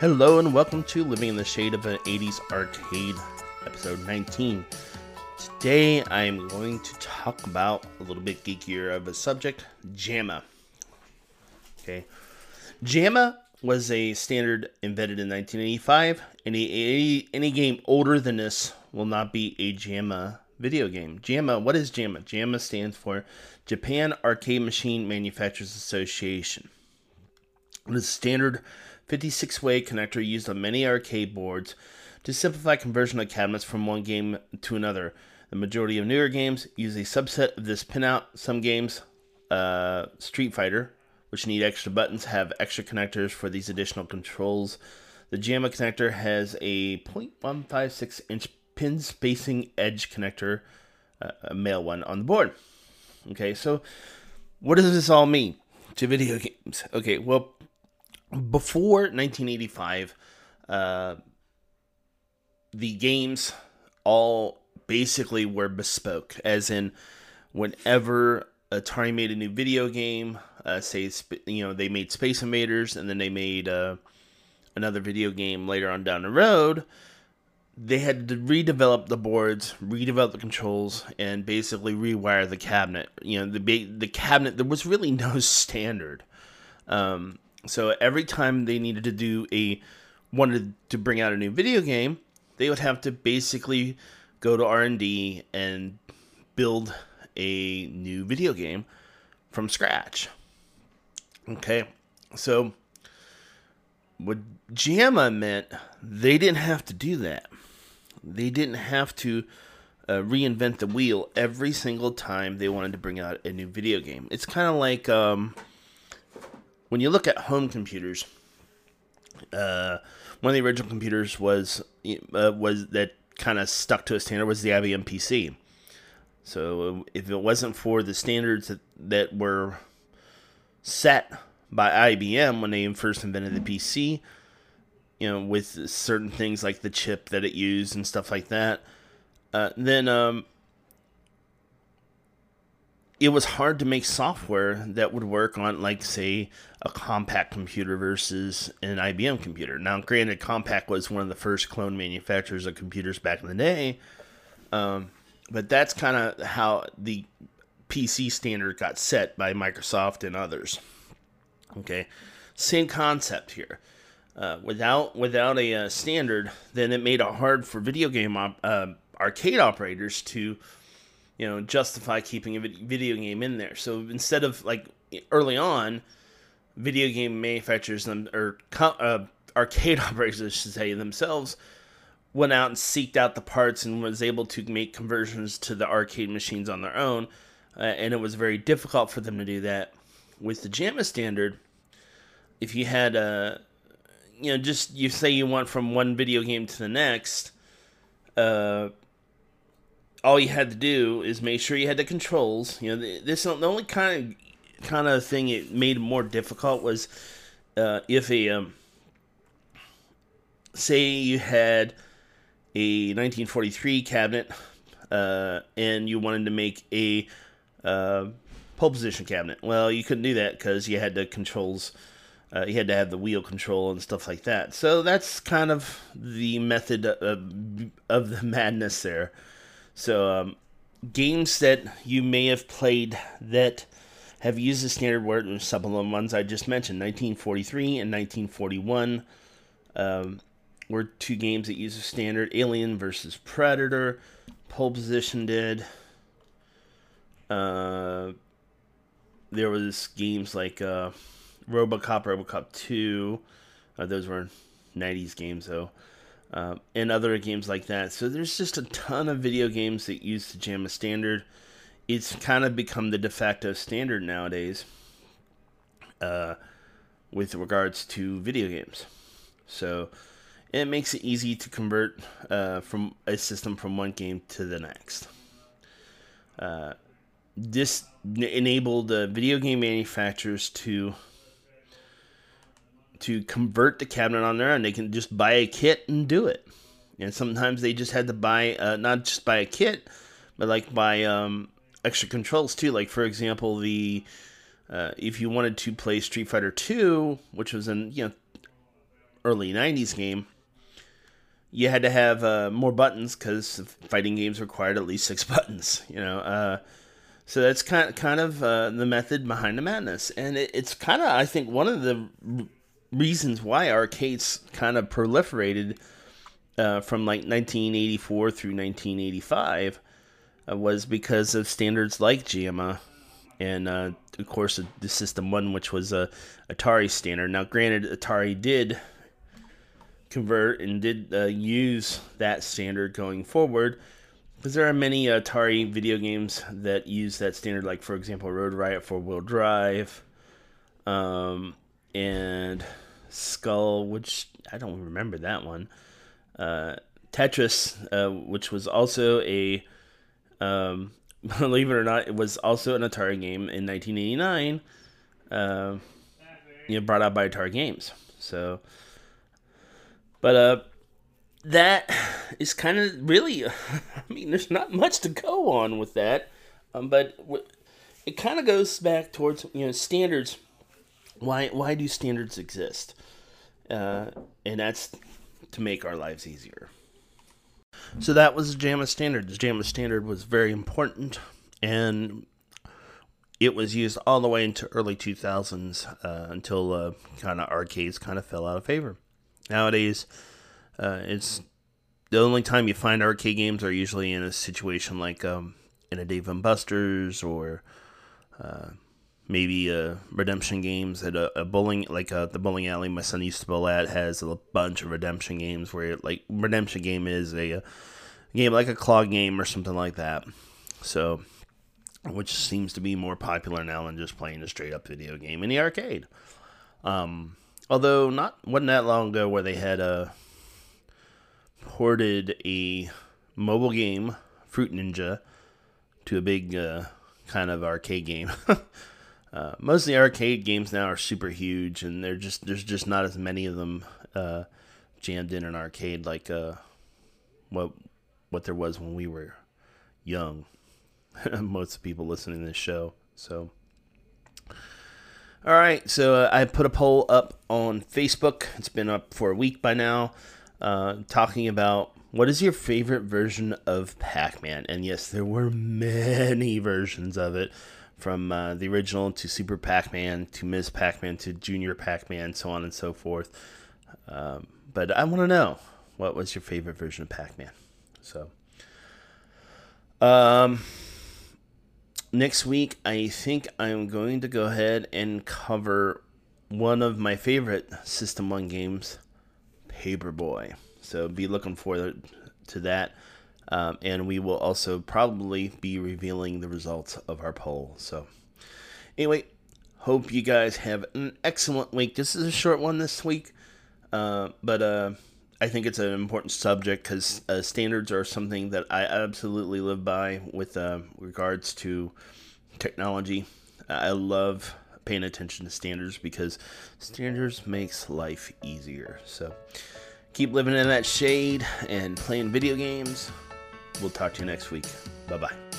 Hello and welcome to Living in the Shade of an 80s Arcade, episode 19. Today I'm going to talk about a little bit geekier of a subject, JAMMA. Okay. JAMMA was a standard invented in 1985. Any, any, game older than this will not be a JAMMA video game. JAMMA, what is JAMMA? JAMMA stands for Japan Arcade Machine Manufacturers Association. It is a standard 56 way connector used on many arcade boards to simplify conversion of cabinets from one game to another. The majority of newer games use a subset of this pinout. Some games, uh, Street Fighter, which need extra buttons, have extra connectors for these additional controls. The JAMMA connector has a 0.156 inch pin spacing edge connector, uh, a male one, on the board. Okay, so what does this all mean to video games? Okay, well, before 1985, uh, the games all basically were bespoke, as in whenever Atari made a new video game, uh, say you know they made Space Invaders, and then they made uh, another video game later on down the road. They had to redevelop the boards, redevelop the controls, and basically rewire the cabinet. You know, the the cabinet there was really no standard. Um, so every time they needed to do a wanted to bring out a new video game, they would have to basically go to R&D and build a new video game from scratch. Okay. So what JAMMA meant, they didn't have to do that. They didn't have to uh, reinvent the wheel every single time they wanted to bring out a new video game. It's kind of like um, when you look at home computers, uh, one of the original computers was uh, was that kind of stuck to a standard was the IBM PC. So if it wasn't for the standards that, that were set by IBM when they first invented the PC, you know, with certain things like the chip that it used and stuff like that, uh, then um, it was hard to make software that would work on, like, say, a Compaq computer versus an IBM computer. Now, granted, Compaq was one of the first clone manufacturers of computers back in the day, um, but that's kind of how the PC standard got set by Microsoft and others. Okay, same concept here. Uh, without without a uh, standard, then it made it hard for video game op- uh, arcade operators to you know, justify keeping a video game in there. So instead of like early on, video game manufacturers or uh, arcade operators, I should say themselves, went out and seeked out the parts and was able to make conversions to the arcade machines on their own. Uh, and it was very difficult for them to do that. With the JAMMA standard, if you had a, you know, just you say you want from one video game to the next, uh, all you had to do is make sure you had the controls. You know, this the only kind of kind of thing it made more difficult was uh, if a um, say you had a 1943 cabinet uh, and you wanted to make a uh, pole position cabinet. Well, you couldn't do that because you had the controls. Uh, you had to have the wheel control and stuff like that. So that's kind of the method of, of the madness there. So, um, games that you may have played that have used the standard word, some of the ones I just mentioned, 1943 and 1941, um, were two games that use the standard. Alien versus Predator, Pole Position did. Uh, there was games like uh, RoboCop, RoboCop 2. Uh, those were 90s games, though uh, and other games like that. So there's just a ton of video games that use the JAMMA standard. It's kind of become the de facto standard nowadays uh, with regards to video games. So it makes it easy to convert uh, from a system from one game to the next. Uh, this enabled video game manufacturers to to convert the cabinet on their own. They can just buy a kit and do it. And sometimes they just had to buy uh, not just buy a kit, but like buy um, extra controls too. Like for example, the uh, if you wanted to play Street Fighter Two, which was an you know early 90s game, you had to have uh, more buttons because fighting games required at least six buttons, you know. Uh, so that's kind kind of uh, the method behind the madness. And it, it's kind of, I think, one of the reasons why arcades kind of proliferated uh, from like 1984 through 1985 uh, was because of standards like JAMMA and uh, of course the System One, which was a Atari standard. Now, granted, Atari did convert and did uh, use that standard going forward, because there are many Atari video games that use that standard, like for example, Road Riot four wheel drive, um, and Skull, which I don't remember that one. Uh, Tetris, uh, which was also a um, believe it or not, it was also an Atari game in 1989. Uh, you know, brought out by Atari Games. So, but uh, that is kind of really. I mean, there's not much to go on with that, um, but it kind of goes back towards you know standards. Why why do standards exist? Uh, and that's to make our lives easier. So that was the JAMMA standard. The JAMMA standard was very important, and it was used all the way into early 2000s uh, until uh, kind of arcades kind of fell out of favor. Nowadays, uh, it's the only time you find arcade games are usually in a situation like um, in a Dave and Buster's or uh, maybe uh, redemption games at a, a bowling like uh, the bowling alley my son used to bowl at has a bunch of redemption games where like redemption game is a, a game like a claw game or something like that. So which seems to be more popular now than just playing a straight up video game in the arcade. Um, although not wasn't that long ago where they had a uh, ported a mobile game fruit ninja to a big uh, kind of arcade game Uh, most of the arcade games now are super huge, and they're just there's just not as many of them uh, jammed in an arcade like uh, what what there was when we were young. most of people listening to this show. So, all right. So uh, I put a poll up on Facebook. It's been up for a week by now, uh, talking about what is your favorite version of Pac-Man. And yes, there were many versions of it from uh, the original to Super Pac Man to Ms. Pac Man to Junior Pac Man, so on and so forth. Um, but I want to know what was your favorite version of Pac Man? So, um, next week, I think I'm going to go ahead and cover one of my favorite System 1 games, Paperboy. So, be looking forward to that. Um, and we will also probably be revealing the results of our poll. So, anyway, hope you guys have an excellent week. This is a short one this week, uh, but uh, I think it's an important subject because uh, standards are something that I absolutely live by with uh, regards to technology. I love paying attention to standards because standards makes life easier. So keep living in that shade and playing video games. We'll talk to you next week. Bye bye.